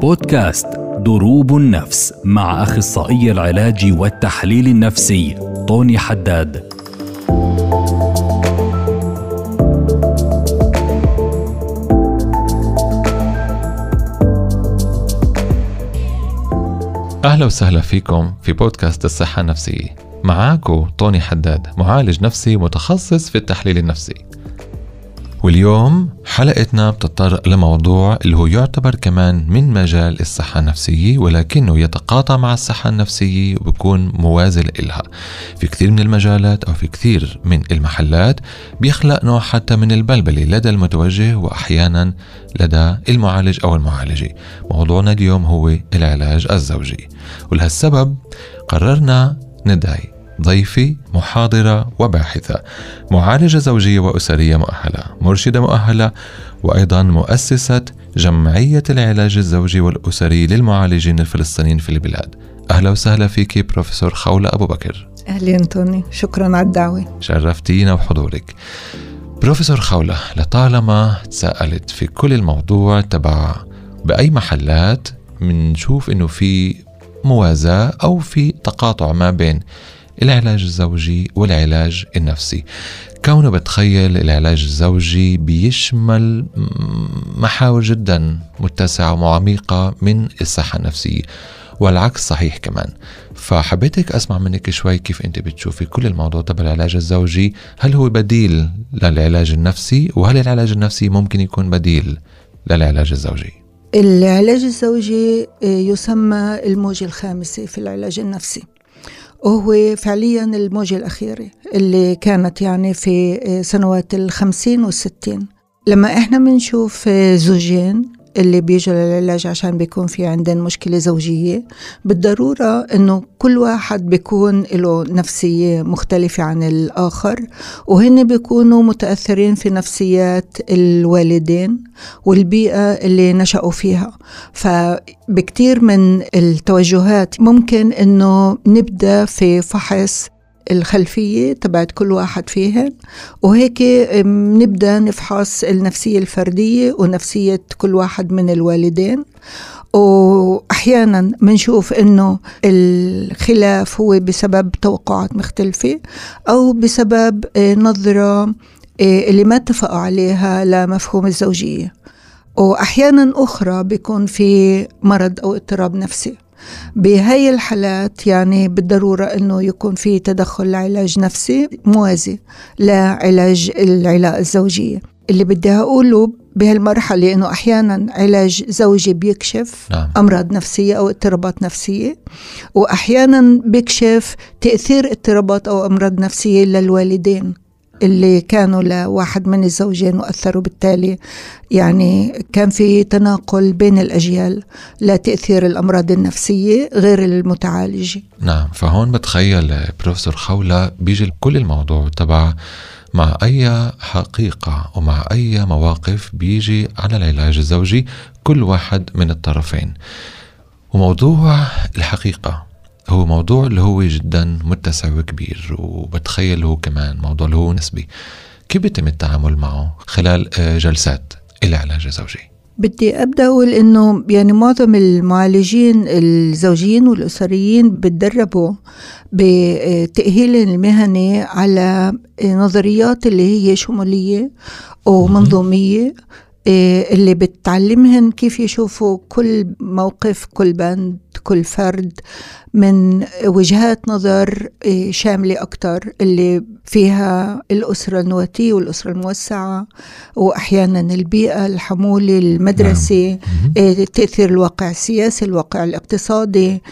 بودكاست دروب النفس مع أخصائي العلاج والتحليل النفسي طوني حداد. أهلا وسهلا فيكم في بودكاست الصحة النفسية. معاكو طوني حداد معالج نفسي متخصص في التحليل النفسي. واليوم حلقتنا بتطرق لموضوع اللي هو يعتبر كمان من مجال الصحة النفسية ولكنه يتقاطع مع الصحة النفسية وبيكون موازي إلها في كثير من المجالات أو في كثير من المحلات بيخلق نوع حتى من البلبلة لدى المتوجه وأحيانا لدى المعالج أو المعالجة. موضوعنا اليوم هو العلاج الزوجي. ولهالسبب قررنا ندعي ضيفي محاضرة وباحثة معالجة زوجية وأسرية مؤهلة مرشدة مؤهلة وأيضا مؤسسة جمعية العلاج الزوجي والأسري للمعالجين الفلسطينيين في البلاد. أهلا وسهلا فيك بروفيسور خولة أبو بكر. أهلا توني شكرا على الدعوة. شرفتينا بحضورك. بروفيسور خولة لطالما تساءلت في كل الموضوع تبع بأي محلات بنشوف إنه في موازاة أو في تقاطع ما بين العلاج الزوجي والعلاج النفسي. كونه بتخيل العلاج الزوجي بيشمل محاور جدا متسعة وعميقة من الصحة النفسية والعكس صحيح كمان. فحبيتك أسمع منك شوي كيف أنت بتشوفي كل الموضوع تبع العلاج الزوجي. هل هو بديل للعلاج النفسي؟ وهل العلاج النفسي ممكن يكون بديل للعلاج الزوجي؟ العلاج الزوجي يسمى الموجة الخامسة في العلاج النفسي. وهو فعليا الموجة الأخيرة اللي كانت يعني في سنوات الخمسين والستين. لما إحنا بنشوف زوجين اللي بيجوا للعلاج عشان بيكون في عندهم مشكلة زوجية. بالضرورة إنه كل واحد بيكون له نفسية مختلفة عن الآخر وهن بيكونوا متأثرين في نفسيات الوالدين والبيئة اللي نشأوا فيها. فبكتير من التوجهات ممكن إنه نبدأ في فحص الخلفية تبعت كل واحد فيهم وهيك نبدأ نفحص النفسية الفردية ونفسية كل واحد من الوالدين. وأحيانا بنشوف إنه الخلاف هو بسبب توقعات مختلفة أو بسبب نظرة اللي ما اتفقوا عليها لمفهوم الزوجية. وأحيانا أخرى بيكون في مرض أو اضطراب نفسي. بهاي الحالات يعني بالضرورة أنه يكون في تدخل لعلاج نفسي موازي لعلاج العلاقة الزوجية اللي بدي أقوله بهالمرحلة إنه أحيانا علاج زوجي بيكشف نعم. أمراض نفسية أو اضطرابات نفسية وأحيانا بيكشف تأثير اضطرابات أو أمراض نفسية للوالدين اللي كانوا لواحد من الزوجين وأثروا بالتالي. يعني كان في تناقل بين الأجيال لتأثير الأمراض النفسية غير المتعالجة. نعم فهون بتخيل بروفيسور خولة بيجي كل الموضوع تبع مع أي حقيقة ومع أي مواقف بيجي على العلاج الزوجي كل واحد من الطرفين. وموضوع الحقيقة. هو موضوع اللي هو جدا متسع وكبير وبتخيل هو كمان موضوع اللي هو نسبي. كيف بيتم التعامل معه خلال جلسات العلاج الزوجي؟ بدي أبدأ أقول إنه يعني معظم المعالجين الزوجيين والأسريين بتدربوا بتأهيل المهني على نظريات اللي هي شمولية ومنظومية. اللي بتعلمهن كيف يشوفوا كل موقف كل بند كل فرد من وجهات نظر شاملة أكتر اللي فيها الأسرة النواتية والأسرة الموسعة وأحيانا البيئة الحمولة المدرسة نعم. تأثير الواقع السياسي الواقع الاقتصادي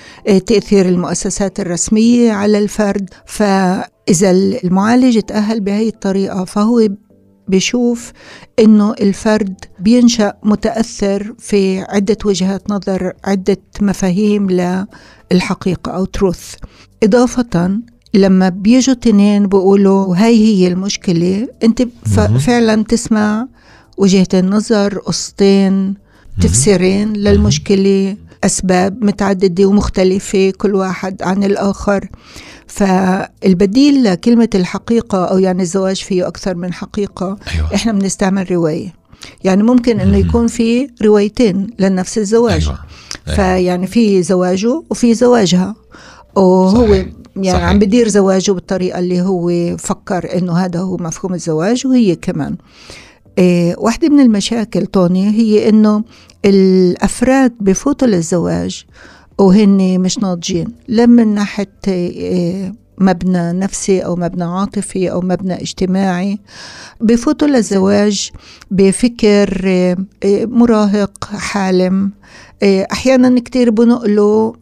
تأثير المؤسسات الرسمية على الفرد فإذا المعالج تأهل بهي الطريقة فهو بشوف إنه الفرد بينشأ متأثر في عدة وجهات نظر عدة مفاهيم للحقيقة أو تروث إضافة لما بيجوا تنين بيقولوا هاي هي المشكلة أنت فعلا تسمع وجهتين نظر قصتين تفسيرين للمشكلة. أسباب متعددة ومختلفة كل واحد عن الآخر فالبديل لكلمة الحقيقة أو يعني الزواج فيه أكثر من حقيقة أيوة. إحنا بنستعمل رواية يعني ممكن إنه. يكون في روايتين لنفس الزواج أيوة. أيوة. فيعني في زواجه وفي زواجها وهو صحيح. يعني صحيح. عم بدير زواجه بالطريقة اللي هو فكر إنه هذا هو مفهوم الزواج وهي كمان إيه واحدة من المشاكل توني هي إنه الأفراد بفوتوا للزواج وهن مش ناضجين لا من ناحية إيه مبنى نفسي أو مبنى عاطفي أو مبنى اجتماعي. بفوتوا للزواج بفكر إيه، مراهق حالم. إيه، أحيانا كتير بنقلوا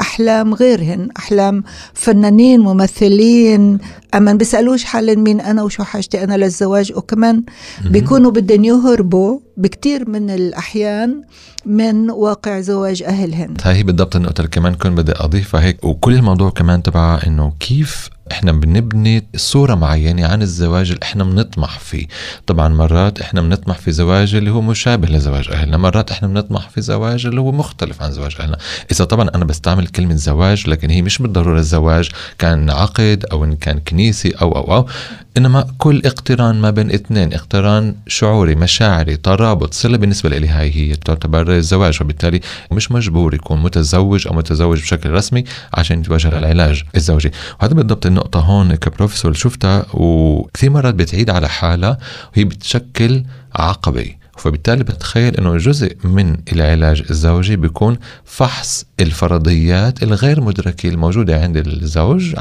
أحلام غيرهن أحلام فنانين ممثلين. أما بيسألوش حالا مين أنا وشو حاجتي أنا للزواج وكمان. بيكونوا بدهم يهربوا بكتير من الأحيان من واقع زواج أهلهن. هاي هي بالضبط النقطة اللي كمان كنت بدي أضيفها هيك. وكل الموضوع كمان تبع إنه كيف إحنا بنبني صورة معينة عن الزواج اللي إحنا بنطمح فيه. طبعا مرات إحنا بنطمح في زواج اللي هو مشابه لزواج أهلنا مرات إحنا بنطمح في زواج اللي هو مختلف عن زواج أهلنا. إذا طبعا أنا بستعمل كلمة زواج لكن هي مش بالضرورة الزواج كان عقد أو إن كان كنيسي أو أو أو. إنما كل اقتران ما بين اثنين اقتران شعوري مشاعري ترابط صلة بالنسبة لي هاي هي تعتبر الزواج وبالتالي مش مجبور يكون متزوج أو متزوج بشكل رسمي عشان يتواجه العلاج الزوجي. وهذا بالضبط النقطة هون كبروفيسور شفتها وكثير مرات بتعيد على حالها وهي بتشكل عقبة. فبالتالي بتخيل إنه جزء من العلاج الزوجي بيكون فحص الفرضيات الغير مدركة الموجودة عند الزوج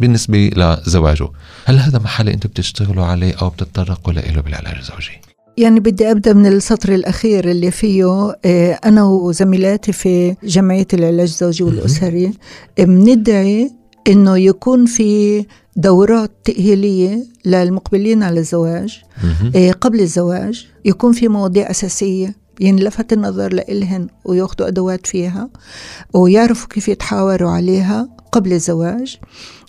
بالنسبة لزواجه، هل هذا محل أنتم بتشتغلوا عليه أو بتتطرقوا له بالعلاج الزوجي؟ يعني بدي أبدأ من السطر الأخير اللي فيه آه، أنا وزميلاتي في جمعية العلاج الزوجي والأسري بندعي إنه يكون في دورات تأهيلية للمقبلين على الزواج. آه، قبل الزواج يكون في مواضيع أساسية ينلفت النظر لإلهن وياخذوا أدوات فيها ويعرفوا كيف يتحاوروا عليها قبل الزواج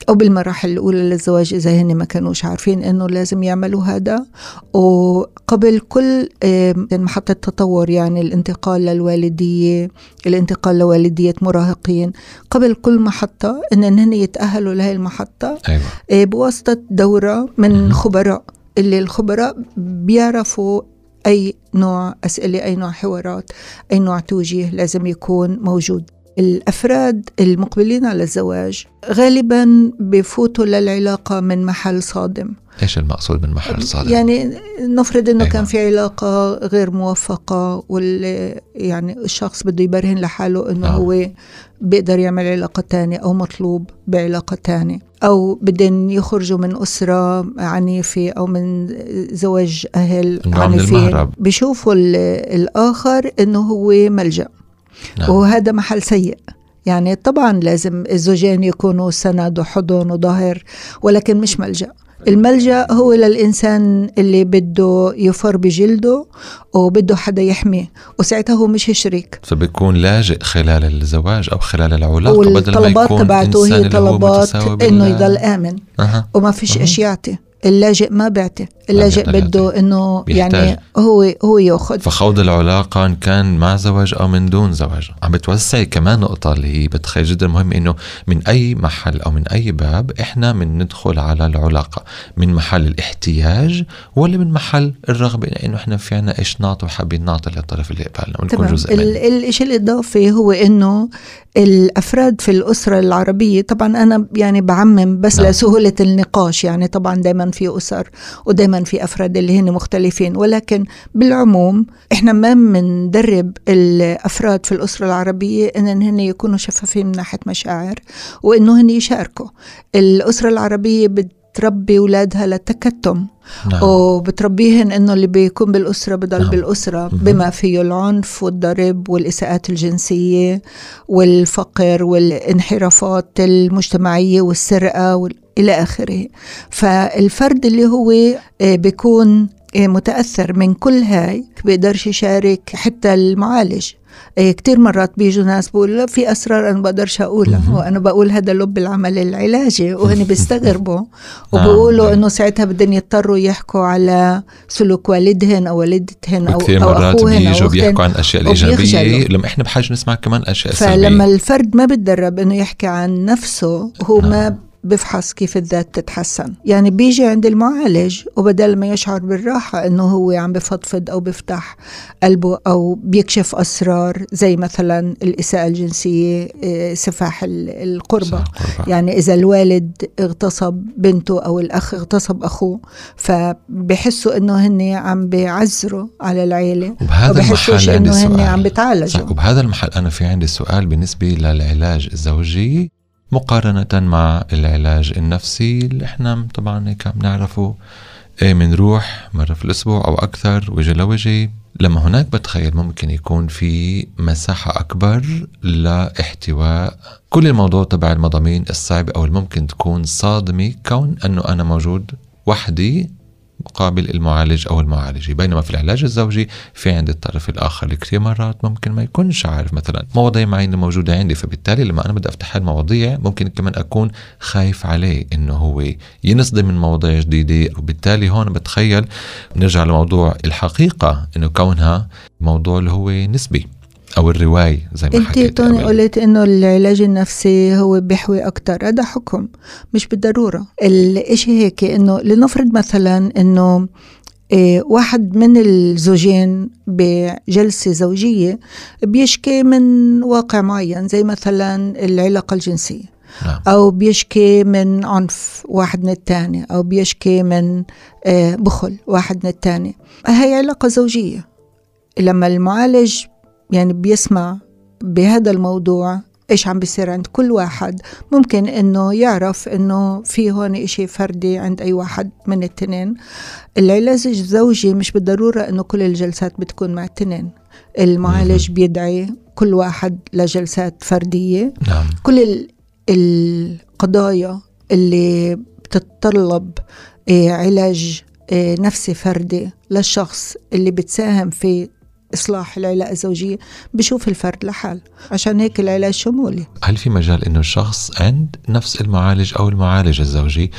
أو بالمراحل الأولى للزواج إذا هن ما كانوش عارفين إنه لازم يعملوا هذا. وقبل كل آه، محطة تطور يعني الانتقال للوالدية الانتقال لوالدية مراهقين قبل كل محطة إن هن يتأهلوا لهي المحطة أيوه. آه، بواسطة دورة من. خبراء. اللي الخبراء بيعرفوا أي نوع أسئلة أي نوع حوارات أي نوع توجيه لازم يكون موجود. الأفراد المقبلين على الزواج غالبا بفوتوا للعلاقة من محل صادم إيش المقصود من محل صادق؟ يعني نفرض إنه أيوة. كان في علاقة غير موفقة وال يعني الشخص بده يبرهن لحاله إنه آه. هو بيقدر يعمل علاقة تانية أو مطلوب بعلاقة تانية أو بدهم يخرجوا من أسرة عنيفة أو من زواج أهل عنيفين ال- الآخر إنه هو ملجأ نعم. وهذا محل سيء يعني طبعا لازم الزوجين يكونوا سند وحضن وظهر ولكن مش ملجأ الملجأ هو للإنسان اللي بده يفر بجلده وبده حدا يحميه وساعتها هو مش شريك فبيكون لاجئ خلال الزواج أو خلال العلاقة بدل ما يكون تبعته هي طلبات بال- يضل آمن أها. وما فيش. اشياء يعطي اللاجئ ما بيعطي اللاجئ بده. إنه. يعني هو هو يأخذ فخوض العلاقة إن كان مع زواج أو من دون زواج عم بتوسعي كمان نقطة اللي هي بتخيل جدا مهم إنه من أي محل أو من أي باب إحنا من ندخل على العلاقة من محل الاحتياج ولا من محل الرغبة إنه إحنا في عنا إيش نعطي وحابين نعطي للطرف اللي قبالنا ونكون جزء منه الشيء الإضافي هو إنه الأفراد في الأسرة العربية طبعا أنا يعني بعمم بس نعم. لسهولة النقاش يعني طبعا دايما في أسر ودايما في أفراد اللي هن مختلفين ولكن بالعموم إحنا ما بندرب الأفراد في الأسرة العربية إن هن يكونوا شفافين من ناحية مشاعر وإنه هن يشاركوا الأسرة العربية بتربي أولادها للتكتم نعم وبتربيهن إنه اللي بيكون بالأسرة بضل نعم. بالأسرة. بما فيه العنف والضرب والإساءات الجنسية والفقر والانحرافات المجتمعية والسرقة وال... إلى آخره فالفرد اللي هو آه، بيكون آه، متأثر من كل هاي بيقدرش يشارك حتى المعالج آه، كتير مرات بيجوا ناس بيقولوا لا في أسرار أنا بقدرش أقولها. وأنا بقول هذا لب العمل العلاجي وهن بيستغربوا نعم. وبيقولوا إنه ساعتها بدهم يضطروا يحكوا على سلوك والدهن أو والدتهن أو وكثير أو مرات بيجوا بيحكوا عن الاشياء. الايجابيه لما إحنا بحاجة نسمع كمان أشياء فلما سلبيه الفرد ما بتدرب إنه يحكي عن نفسه هو نعم. ما بفحص كيف الذات تتحسن. يعني بيجي عند المعالج وبدل ما يشعر بالراحة إنه هو عم بفضفض أو بيفتح قلبه أو بيكشف أسرار زي مثلا الإساءة الجنسية آه، سفاح القربة. يعني إذا الوالد اغتصب بنته أو الأخ اغتصب أخوه فبحسوا إنه هن عم بيعزروا على العيلة عندي إنه هن عم بيتعالجوا وبهذا المحل أنا في عندي سؤال بالنسبة للعلاج الزوجي. مقارنة مع العلاج النفسي اللي إحنا طبعا هيك عم نعرفه. بنروح مرة في الأسبوع أو أكثر وجه لوجه. لما هناك بتخيل ممكن يكون في مساحة أكبر لإحتواء. كل الموضوع تبع المضامين الصعبة أو الممكن تكون صادمة كون أنه أنا موجود وحدي مقابل المعالج أو المعالجة. بينما في العلاج الزوجي في عند الطرف الآخر كثير مرات ممكن ما يكونش عارف. مثلا مواضيع معينة موجودة عندي فبالتالي لما أنا بدي أفتح المواضيع ممكن كمان أكون خايف عليه إنه هو ينصدم من مواضيع جديدة. وبالتالي هون بتخيل نرجع لموضوع الحقيقة إنه كونها موضوع اللي هو نسبي. أو الرواية زي ما حكيت انت توني قلت إنه العلاج النفسي هو بيحوي أكثر هذا حكم مش بالضرورة. الإشي هيك إنه لنفرض مثلا إنه إيه واحد من الزوجين بجلسة زوجية بيشكي من واقع معين زي مثلا العلاقة الجنسية. نعم. أو بيشكي من عنف واحد من الثاني أو بيشكي من إيه بخل واحد من الثاني هي علاقة زوجية. لما المعالج يعني بيسمع بهذا الموضوع إيش عم بيصير عند كل واحد. ممكن إنه يعرف إنه في هون إشي فردي عند أي واحد من التنين. العلاج الزوجي مش بالضرورة إنه كل الجلسات بتكون مع التنين. المعالج بيدعي كل واحد لجلسات فردية. نعم. كل القضايا اللي بتتطلب آه، علاج آه، نفسي فردي للشخص اللي بتساهم في إصلاح العلاقة الزوجية بشوف الفرد لحال عشان هيك العلاج شمولي هل في مجال إنه الشخص عند نفس المعالج أو المعالج الزوجي؟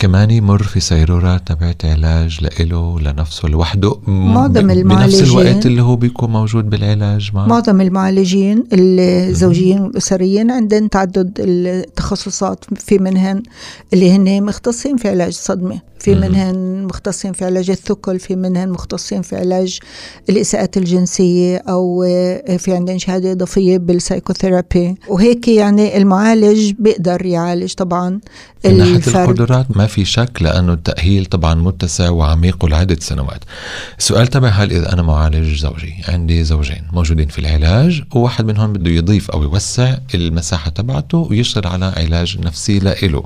كمان يمر في سيرورات تبعت علاج لإله لنفسه لوحده معظم المعالجين بنفس الوقت اللي هو بيكون موجود بالعلاج مع معظم المعالجين الزوجيين والأسريين عندهم تعدد التخصصات في منهن اللي هن مختصين في علاج الصدمة في منهن مختصين في علاج الثقل في منهن مختصين في علاج الإساءات الجنسية أو في عندهم شهادة إضافية بالسايكوثيرابي وهيك يعني المعالج بيقدر يعالج طبعا من ناحية القدرات ما في شك لأنه التأهيل طبعا متسع وعميق لعدة سنوات. السؤال تبع هل إذا أنا معالج زوجي؟ عندي زوجين موجودين في العلاج وواحد منهم بده يضيف أو يوسع المساحة تبعته ويشتغل على علاج نفسي لإله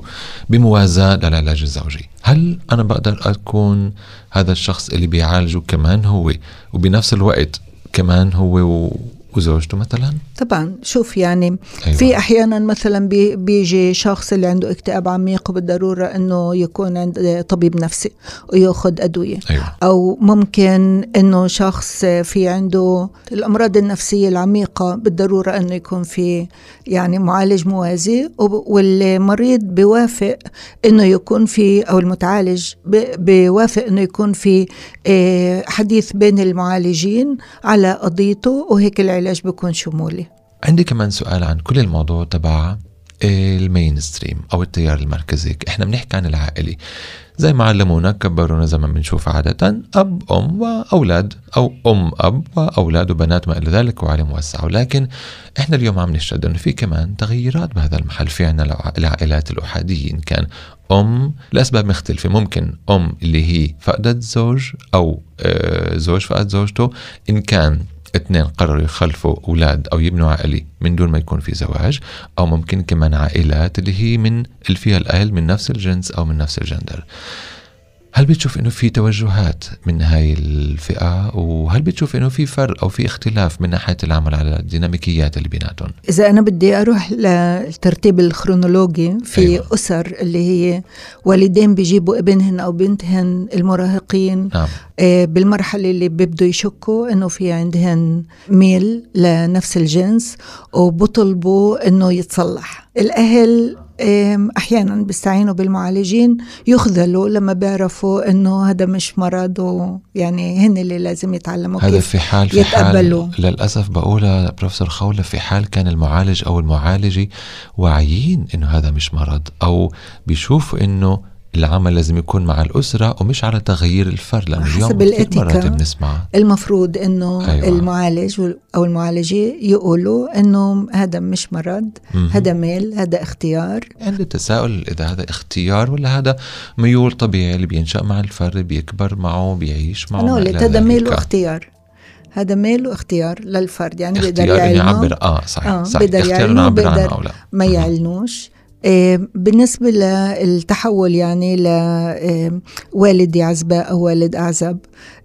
بموازاة للعلاج الزوجي. هل أنا بقدر أكون هذا الشخص اللي بيعالجه كمان هو؟ وبنفس الوقت كمان هو وزوجته مثلا طبعا شوف يعني أيوة. في أحيانا مثلا بي بيجي شخص اللي عنده اكتئاب عميق بالضرورة إنه يكون عند طبيب نفسي ويأخذ أدوية أيوة. أو ممكن إنه شخص في عنده الأمراض النفسية العميقة بالضرورة إنه يكون في يعني معالج موازي والمريض بيوافق إنه يكون في أو المتعالج بيوافق إنه يكون في آه، حديث بين المعالجين على قضيته وهيك العلاج بيكون شمولي؟ عندي كمان سؤال عن كل الموضوع تبع المين ستريم أو التيار المركزي. إحنا بنحكي عن العائلي زي ما علمونا كبرونا زي ما بنشوف عادة أب أم وأولاد أو أم أب وأولاد وبنات ما إلى ذلك وعالم موسع. ولكن إحنا اليوم عم نشهد إنه في كمان تغيرات بهذا المحل. في عنا العائلات الأحادية. إن كان أم لأسباب مختلفة. ممكن أم اللي هي فقدت زوج أو آه، زوج فقد زوجته. إن كان اثنين قرروا يخلفوا أولاد أو يبنوا عائلة من دون ما يكون في زواج أو ممكن كمان عائلات اللي هي من اللي فيها الأهل من نفس الجنس أو من نفس الجندر. هل بتشوف إنه في توجهات من هاي الفئة وهل بتشوف إنه في فرق أو في اختلاف من ناحية العمل على الديناميكيات اللي بيناتهم إذا أنا بدي أروح للترتيب الخرونولوجي في أيوة. أسر اللي هي والدين بيجيبوا ابنهن أو بنتهن المراهقين نعم. آه، بالمرحلة اللي بيبدوا يشكوا إنه في عندهن ميل لنفس الجنس وبطلبوا إنه يتصلح الأهل أم، أحيانا بيستعينوا بالمعالجين يخذلوا لما بيعرفوا إنه هذا مش مرض ويعني هن اللي لازم يتعلموا هذا كيف في حال في يتقبلوا. حال للأسف بقولها بروفيسور خولة في حال كان المعالج أو المعالجه واعيين إنه هذا مش مرض أو بيشوفوا إنه العمل لازم يكون مع الأسرة ومش على تغيير الفرد حسب اليوم كثير الإتيكا. مرات بنسمع المفروض إنه أيوة. المعالج أو المعالجة يقولوا إنه هذا مش مرض. هذا ميل هذا اختيار عندي تساؤل إذا هذا اختيار ولا هذا ميول طبيعي اللي بينشأ مع الفرد بيكبر معه بيعيش معه ما قلت هذا ميل. واختيار هذا ميل واختيار للفرد يعني بيقدر يعلمه اعبر آه صحيح آه، صحيح بيقدر عنه بيقدر ما. يعلنوش بالنسبة للتحول يعني لوالد عزباء أو والد أعزب آه،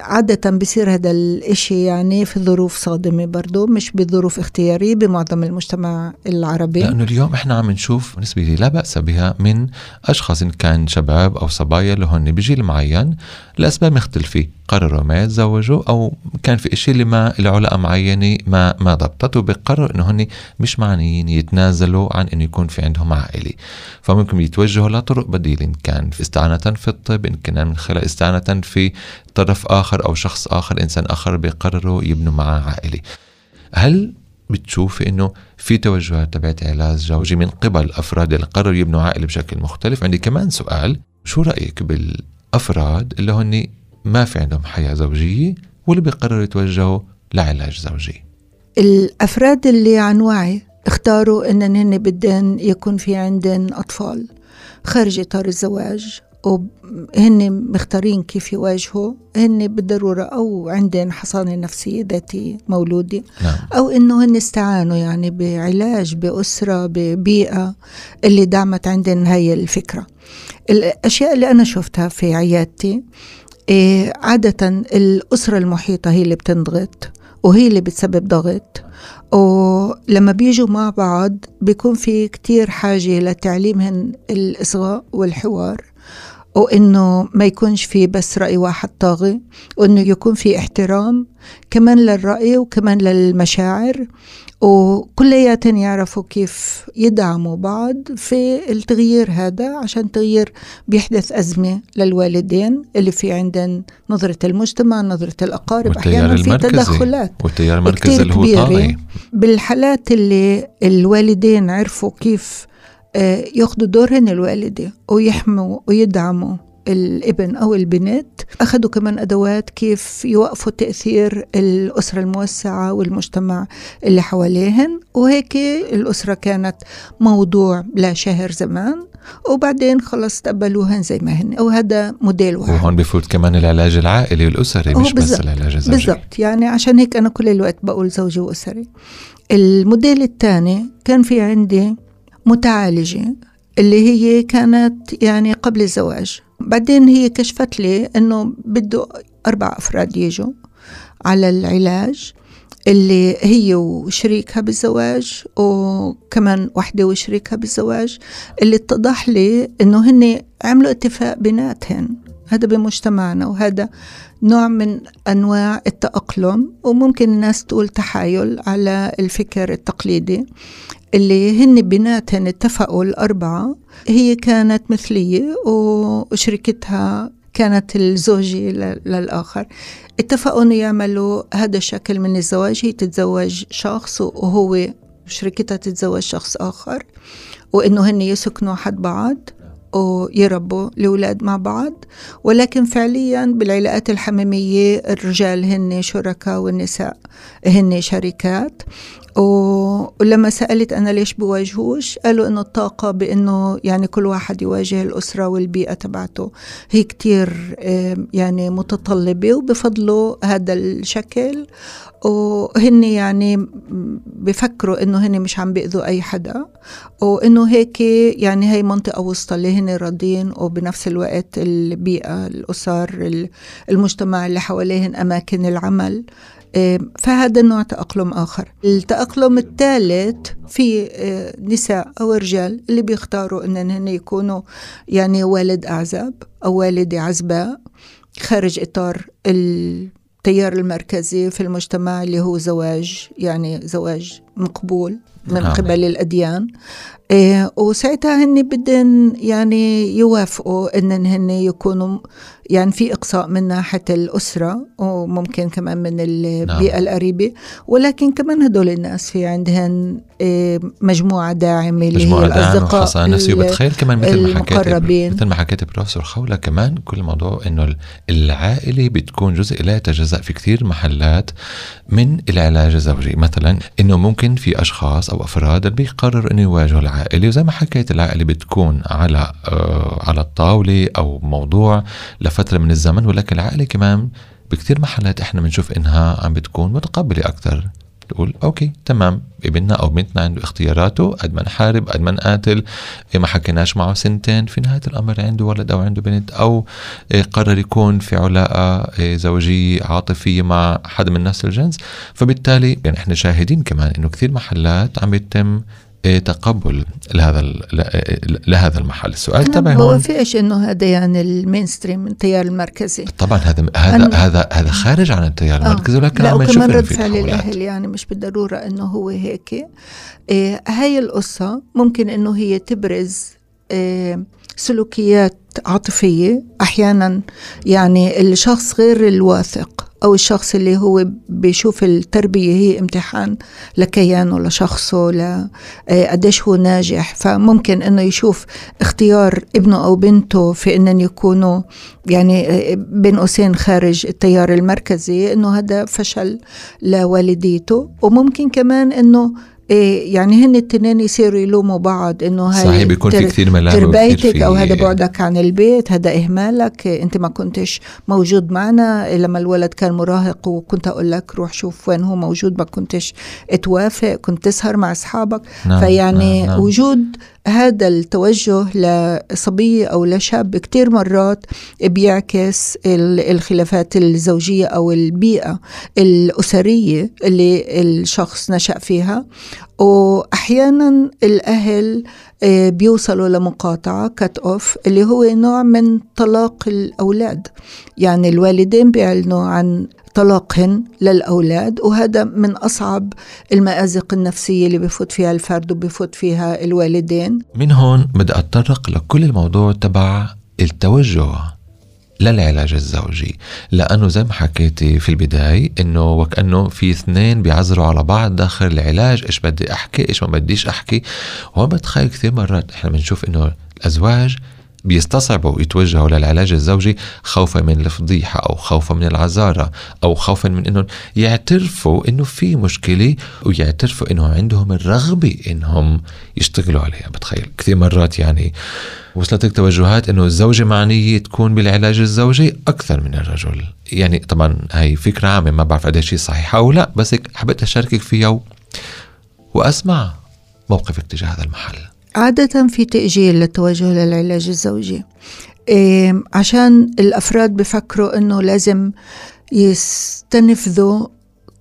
عادة بصير هذا الإشي يعني في ظروف صادمة برضو مش بظروف اختيارية بمعظم المجتمع العربي. لأنه اليوم إحنا عم نشوف لي لا بأس بها من أشخاص إن كان شباب أو صبايا اللي هن بجيل معين لأسباب مختلفة. قرروا ما يتزوجوا أو كان في إشي اللي ما لعلاقه معينة ما ما ضبطت وبقرروا إنه هن مش معنيين يتنازلوا عن إنه يكون في عندهم عائلة. فممكن يتوجهوا لطرق بديله إن كان في استعانة في الطب إن كان من خلال استعانة في طرف آخر أو شخص آخر إنسان آخر بيقرروا يبنوا معاه عائلة. هل بتشوفي إنه في توجهات تبعت علاج زوجي من قبل أفراد اللي قرروا يبنوا عائلة بشكل مختلف؟ عندي كمان سؤال شو رأيك بالأفراد اللي هن ما في عندهم حياة زوجية واللي بيقرروا يتوجهوا لعلاج زوجي؟ الأفراد اللي عن وعي اختاروا إن هن بدن يكون في عندن أطفال خارج إطار الزواج. وهن مختارين كيف يواجهوا هن بالضرورة أو عندن حصانة نفسية ذاتية مولودة نعم. أو إنه هن استعانوا يعني بعلاج بأسرة ببيئة اللي دعمت عندن هاي الفكرة. الأشياء اللي أنا شفتها في عيادتي إيه عادة الأسرة المحيطة هي اللي بتنضغط وهي اللي بتسبب ضغط. ولما بيجوا مع بعض بيكون في كتير حاجة لتعليمهن الإصغاء والحوار. وإنه ما يكونش في بس رأي واحد طاغي وإنه يكون في احترام كمان للرأي وكمان للمشاعر وكلياتهم يعرفوا كيف يدعموا بعض في التغيير هذا عشان تغيير بيحدث أزمة للوالدين اللي في عندن نظرة المجتمع نظرة الأقارب أحيانا في المركزي تدخلات والتيار المركزي اللي هو. طاغي بالحالات اللي الوالدين عرفوا كيف ياخدوا دورهن الوالدة ويحموا ويدعموا الابن أو البنت. أخذوا كمان أدوات كيف يوقفوا تأثير الأسرة الموسعة والمجتمع اللي حواليهن. وهيك الأسرة كانت موضوع لا شهر زمان وبعدين خلص تقبلوهن زي ما هن. وهذا موديل واحد. وهون بفوت كمان العلاج العائلي والأسري هو مش بس. العلاج الزوجي. بالضبط. يعني عشان هيك أنا كل الوقت بقول زوجي وأسري. الموديل الثاني كان في عندي متعالجة اللي هي كانت يعني قبل الزواج. بعدين هي كشفت لي إنه بده أربع أفراد يجوا على العلاج. اللي هي وشريكها بالزواج وكمان وحدة وشريكها بالزواج اللي اتضح لي إنه هن عملوا اتفاق بيناتهن هذا بمجتمعنا وهذا نوع من أنواع التأقلم وممكن الناس تقول تحايل على الفكر التقليدي اللي هن بيناتهن اتفقوا الأربعة هي كانت مثلية وشركتها كانت الزوجة للآخر. اتفقوا أنه يعملوا هذا الشكل من الزواج. هي تتزوج شخص وهو شركتها تتزوج شخص آخر وإنه هن يسكنوا حد بعض ويربوا الأولاد مع بعض. ولكن فعليا بالعلاقات الحميمية الرجال هن شركاء والنساء هن شركات. ولما سألت أنا ليش بواجهوش قالوا إنه الطاقة بإنه يعني كل واحد يواجه الأسرة والبيئة تبعته. هي كتير يعني متطلبة وبفضلوا هذا الشكل. وهن يعني بفكروا إنه هن مش عم بيأذوا أي حدا وإنه هيك يعني هي منطقة وسطى اللي هن راضيين وبنفس الوقت البيئة الأسر ال- المجتمع اللي حواليهن أماكن العمل. إيه، فهذا نوع تأقلم آخر. التأقلم الثالث في آه، نساء أو رجال اللي بيختاروا أنهم يكونوا يعني والد أعزاب أو والدة عزباء خارج إطار التيار المركزي في المجتمع اللي هو زواج يعني زواج مقبول من نعم. قبل الأديان إيه وساعتها هن بدن يعني يوافقوا ان هن يكونوا يعني في إقصاء من ناحية الأسرة وممكن كمان من البيئه نعم. القريبة ولكن كمان هدول الناس في عندهن إيه مجموعة داعمة اللي دعم الاصدقاء وخاصة نفسي وبتخيل كمان مثل ما حكيت. مثل ما حكيت بروفيسور خولة كمان كل الموضوع إنه العائلة بتكون جزء لا يتجزأ في كثير محلات من العلاج الزوجي مثلا إنه ممكن في أشخاص أو أفراد اللي بيقرروا إنه يواجهوا العائلة وزي ما حكيت العائلة بتكون على آه على الطاولة أو موضوع لفترة من الزمن ولكن العائلة كمان بكثير محلات إحنا بنشوف إنها عم بتكون متقبلة أكثر تقول أوكي تمام ابننا أو بنتنا عنده اختياراته قد ما نحارب قد ما نقاتل إيه ما حكيناش معه سنتين في نهاية الأمر عنده ولد أو عنده بنت أو إيه قرر يكون في علاقة إيه زوجية عاطفية مع حدا من نفس الجنس. فبالتالي يعني إحنا شاهدين كمان إنه كثير محلات عم يتم إيه تقبل لهذا لهذا المحل. السؤال تبعي هو هون. في إيش إنه هذا يعني المين ستريم التيار المركزي؟ طبعا هذا هذا هذا هذا خارج عن التيار آه. المركزي ولكن لا عم نشوف رد فعل. الأهل يعني مش بالضرورة إنه هو هيك. إيه هاي القصة ممكن إنه هي تبرز إيه سلوكيات عاطفية أحيانا يعني الشخص غير الواثق. أو الشخص اللي هو بيشوف التربية هي امتحان لكيانه لشخصه ل إيه قديش هو ناجح. فممكن إنه يشوف اختيار ابنه أو بنته في إنهم يكونوا يعني إيه بين قوسين خارج التيار المركزي إنه هذا فشل لوالديته. وممكن كمان إنه إيه يعني هن التنين يصيروا يلوموا بعض إنه هاي صحيح بيكون في كثير وكثير تربيتك أو هذا بعدك عن البيت هذا إهمالك أنت ما كنتش موجود معنا لما الولد كان مراهق وكنت أقول لك روح شوف وين هو موجود ما كنتش توافق كنت تسهر مع أصحابك نعم، فيعني نعم، نعم. وجود هذا التوجه لصبية أو لشاب كتير مرات بيعكس ال- الخلافات الزوجية أو البيئة الأسرية اللي الشخص نشأ فيها وأحيانا الأهل آه، بيوصلوا لمقاطعة كات أوف اللي هو نوع من طلاق الأولاد. يعني الوالدين بيعلنوا عن طلاقهن للأولاد وهذا من أصعب المآزق النفسية اللي بفوت فيها الفرد وبفوت فيها الوالدين. من هون بدي أتطرق لكل الموضوع تبع التوجه. للعلاج الزوجي. لأنه زي ما حكيتي في البداية إنه وكأنه في اثنين بيعذروا على بعض داخل العلاج. إيش بدي أحكي؟ إيش ما بديش أحكي؟ وهون بتخيل كثير مرات إحنا بنشوف إنه الأزواج بيستصعبوا يتوجهوا للعلاج الزوجي خوفا من الفضيحة أو خوفا من العذارة أو خوفا من أنهم يعترفوا أنه في مشكلة ويعترفوا أنه عندهم الرغبة أنهم يشتغلوا عليها بتخيل كثير مرات يعني وصلتك توجهات أنه الزوجة معنية تكون بالعلاج الزوجي أكثر من الرجل يعني طبعا هاي فكرة عامة ما بعرف قديش هي صحيحة أو لا بس حبيت أشاركك فيها. وأسمع موقفك تجاه هذا المحل عادة في تأجيل للتوجه للعلاج الزوجي. عشان الأفراد بفكروا أنه لازم يستنفذوا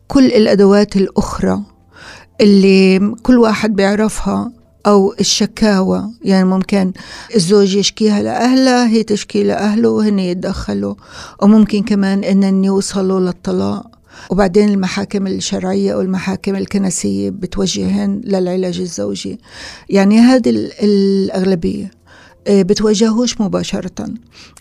كل الأدوات الأخرى اللي كل واحد بيعرفها أو الشكاوى. يعني ممكن الزوج يشكيها لأهلها هي تشكي لأهله وهن يتدخلوا. وممكن كمان إنن يوصلوا للطلاق. وبعدين المحاكم الشرعية والمحاكم الكنسية بتوجهن للعلاج الزوجي. يعني هذه ال- الأغلبية. بتواجهوش مباشرة.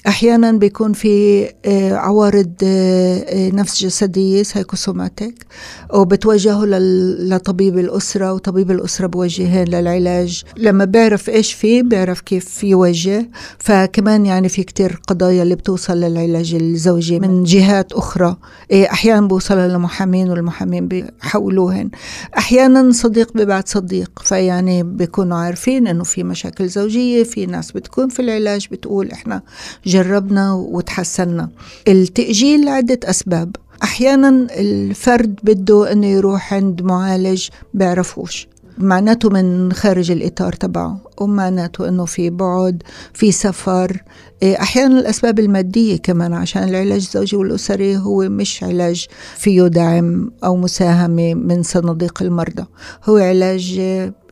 أحيانا بيكون في آه، عوارض آه، آه، نفس جسدية سايكوسوماتيك وبتوجهوا لل- لطبيب الأسرة وطبيب الأسرة بوجهين للعلاج. لما بيعرف إيش فيه بيعرف كيف يوجه فكمان يعني في كتير قضايا اللي بتوصل للعلاج الزوجي من جهات أخرى. إيه، أحيانا بوصلها لمحامين والمحامين بيحولوهن. أحيانا صديق ببعت صديق. فيعني بيكونوا عارفين إنه في مشاكل زوجية في ناس بتكون في العلاج بتقول إحنا جربنا وتحسنا التأجيل لعدة أسباب. أحيانا الفرد بده إنه يروح عند معالج بيعرفوش معناته من خارج الإطار تبعه ومعناته إنه في بعد في سفر. إيه، أحيانا الأسباب المادية كمان عشان العلاج الزوجي والأسري هو مش علاج فيه دعم أو مساهمة من صناديق المرضى. هو علاج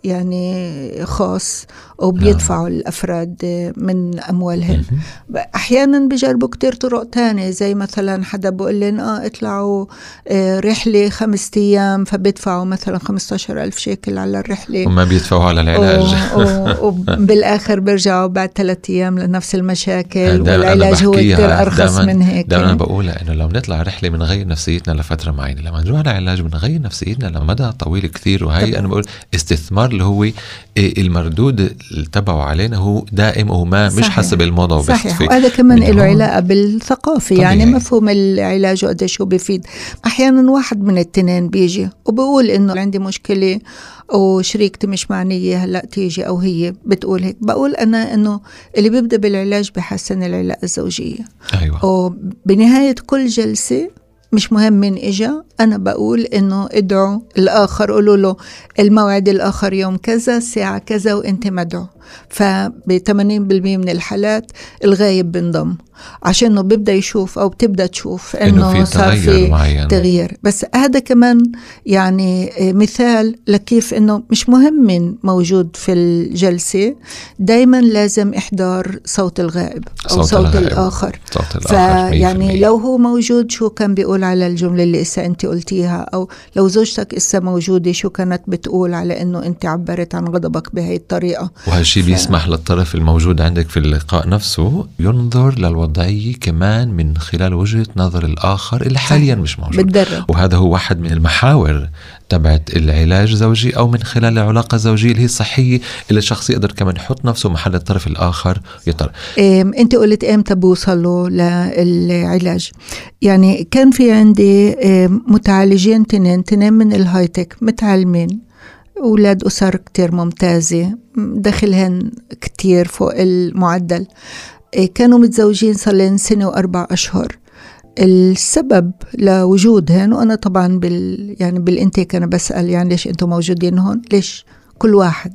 يعني خاص وبيدفعوا الأفراد من أموالهن مهم. أحيانا بجربوا كتير طرق تانية زي مثلا حدا بقول لهم آه اطلعوا آه، رحلة خمسة أيام فبيدفعوا مثلا 15 ألف شيكل على الرحلة. وما بيدفعوا على العلاج. و- و- وبالآخر بيرجعوا بعد ثلاثة أيام لنفس المشاكل أنا والعلاج هو أرخص دايماً- من هيك. دائما بقولها إنه لو نطلع رحلة بنغير نفسيتنا لفترة معينة لما نروح على علاج بنغير نفسيتنا لمدى طويل كثير وهي طبعاً. أنا بقول استثمار اللي هو إيه المردود تبعه علينا هو دائم وما مش صحيح. حسب الموضه صحيح وهذا كمان له. علاقة بالثقافة طبيعي. يعني مفهوم العلاج وقديش هو بيفيد أحيانا واحد من التنين بيجي وبقول إنه عندي مشكلة وشريكتي مش معنية هلأ تيجي أو هي بتقول هيك بقول أنا إنه اللي بيبدأ بالعلاج بحسن العلاقة الزوجية أيوه وبنهاية كل جلسة مش مهم مين إجا. أنا بقول إنه ادعوا الآخر قولوا له الموعد الآخر يوم كذا الساعة كذا وأنت مدعو. فب 80% من الحالات الغايب بنضم عشان إنه بيبدأ يشوف أو بتبدأ تشوف إنه صار في معين. تغيير. بس هذا كمان يعني مثال لكيف إنه مش مهم من موجود في الجلسة دايما لازم احضار صوت الغائب أو صوت صوت, الغائب. الآخر. صوت الآخر فيعني 100%. لو هو موجود شو كان بيقول على الجملة اللي إسا أنت قلتيها؟ أو لو زوجتك إسا موجودة شو كانت بتقول على إنه أنت عبرت عن غضبك بهي الطريقة؟ وهالشي ف- بيسمح للطرف الموجود عندك في اللقاء نفسه ينظر للوضعية كمان من خلال وجهة نظر الآخر اللي حاليا مش موجود. بتدرب وهذا هو واحد من المحاور تبعت العلاج الزوجي أو من خلال العلاقة الزوجية اللي هي الصحية اللي الشخص يقدر كمان يحط نفسه محل الطرف الآخر يطر إم، أنت قلت إمتى بوصلوا للعلاج؟ يعني كان في عندي متعالجين تنين تنين من الهايتك متعلمين. أولاد أسر كتير ممتازة دخلهن كتير فوق المعدل. إيه، كانوا متزوجين صار لهم سنة وأربع أشهر. السبب لوجودهن وأنا طبعا بال يعني بالإنتيك أنا بسأل يعني ليش أنتم موجودين هون؟ ليش؟ كل واحد.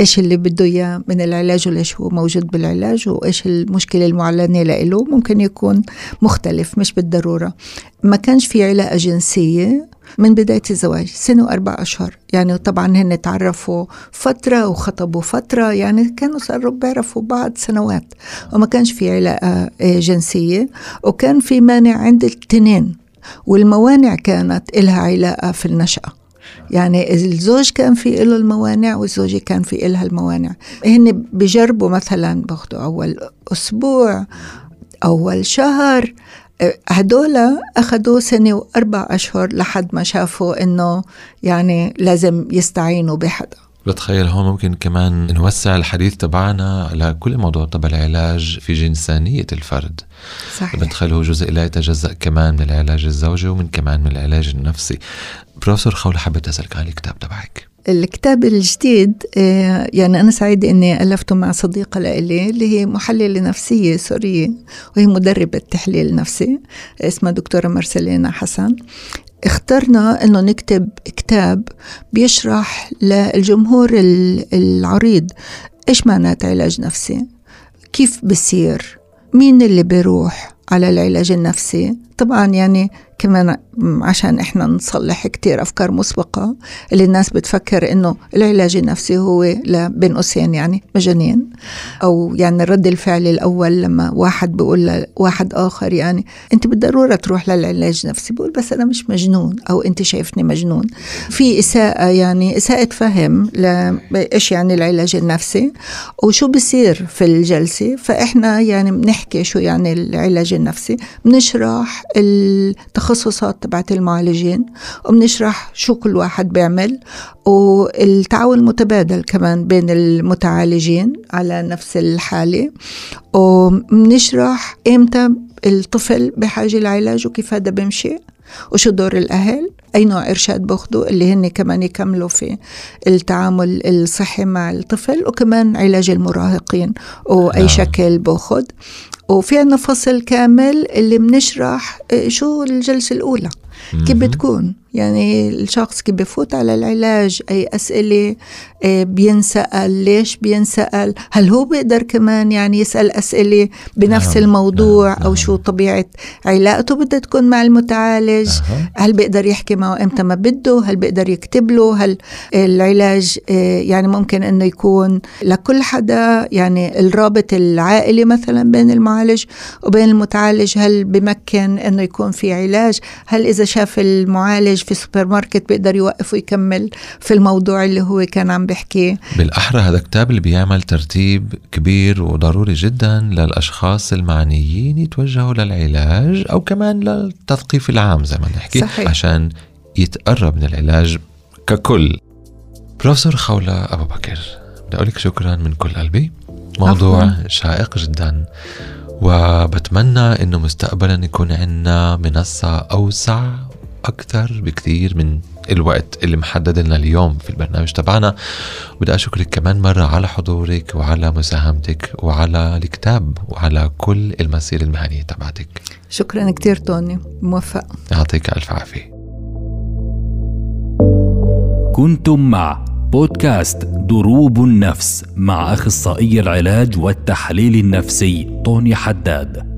إيش اللي بده إياه من العلاج وليش هو موجود بالعلاج؟ وإيش المشكلة المعلنة له ممكن يكون مختلف مش بالضرورة. ما كانش في علاقة جنسية. من بداية الزواج سنة وأربع أشهر. يعني طبعا هن تعرفوا فترة وخطبوا فترة يعني كانوا صاروا بيعرفوا بعض سنوات. وما كانش في علاقة آه، جنسية وكان في مانع عند التنين والموانع كانت إلها علاقة في النشأة. يعني الزوج كان في له الموانع والزوجة كان في إلها الموانع. هن بجربوا مثلا باخدوا أول أسبوع أول شهر هدول أخذوا سنة وأربع أشهر لحد ما شافوا إنه يعني لازم يستعينوا بحدا. بتخيل هون ممكن كمان نوسع الحديث تبعنا على كل الموضوع تبع العلاج في جنسانيه الفرد. صحيح. بتخيل هو جزء لا يتجزأ كمان من العلاج الزوجي ومن كمان من العلاج النفسي. بروفيسور خولة حبيت أسألك عن الكتاب تبعك. الكتاب الجديد آه، يعني أنا سعيدة إني ألفته مع صديقة لإلي اللي هي محللة نفسية سورية وهي مدربة تحليل نفسي اسمها دكتورة مرسلينا حسن. اخترنا إنه نكتب كتاب بيشرح للجمهور ال- العريض إيش معنات علاج نفسي كيف بصير مين اللي بيروح على العلاج النفسي. طبعا يعني كمان عشان إحنا نصلح كتير أفكار مسبقة اللي الناس بتفكر إنه العلاج النفسي هو بين قوسين يعني مجانين. أو يعني الرد الفعلي الأول لما واحد بيقول لواحد آخر يعني أنت بالضرورة تروح للعلاج النفسي. بقول بس أنا مش مجنون أو أنت شايفني مجنون. في إساءة يعني إساءة فهم لإيش يعني العلاج النفسي وشو بصير في الجلسة. فإحنا يعني بنحكي شو يعني العلاج النفسي. بنشرح التخصصات تبعت المعالجين وبنشرح شو كل واحد بيعمل والتعاون المتبادل كمان بين المتعالجين على نفس الحالة وبنشرح إمتى الطفل بحاجة لعلاج وكيف هذا بيمشي وشو دور الأهل أي نوع إرشاد باخدوا اللي هن كمان يكملوا في التعامل الصحي مع الطفل وكمان علاج المراهقين وأي نعم. شكل باخد وفي عنا فصل كامل اللي بنشرح شو الجلسة الأولى كيف. بتكون يعني الشخص كي بفوت على العلاج أي أسئلة آه، بينسأل ليش بينسأل؟ هل هو بيقدر كمان يعني يسأل أسئلة بنفس نعم، الموضوع نعم، أو نعم. شو طبيعة علاقته بدها تكون مع المتعالج؟ أها. هل بيقدر يحكي معه إمتى ما بده؟ هل بيقدر يكتب له؟ هل العلاج آه، يعني ممكن إنه يكون لكل حدا؟ يعني الرابط العائلي مثلا بين المعالج وبين المتعالج هل بمكن إنه يكون في علاج؟ هل إذا شاف المعالج في سوبر ماركت بيقدر يوقف ويكمل في الموضوع اللي هو كان عم بيحكيه بالأحرى هذا كتاب اللي بيعمل ترتيب كبير وضروري جدا للأشخاص المعنيين يتوجهوا للعلاج أو كمان للتثقيف العام زي ما نحكي صحيح. عشان يتقرب من العلاج ككل بروفيسور خولة أبو بكر بدي أقول لك شكرا من كل قلبي موضوع عفواً. شائق جدا وبتمنى إنه مستقبلا يكون عندنا منصة أوسع أكثر بكثير من الوقت اللي محدد لنا اليوم في البرنامج تبعنا. بدي أشكرك كمان مرة على حضورك وعلى مساهمتك وعلى الكتاب وعلى كل المسيرة المهنية تبعتك. شكرا كتير توني موفق. يعطيك ألف عافية. كنتم مع بودكاست دروب النفس مع أخصائي العلاج والتحليل النفسي طوني حداد.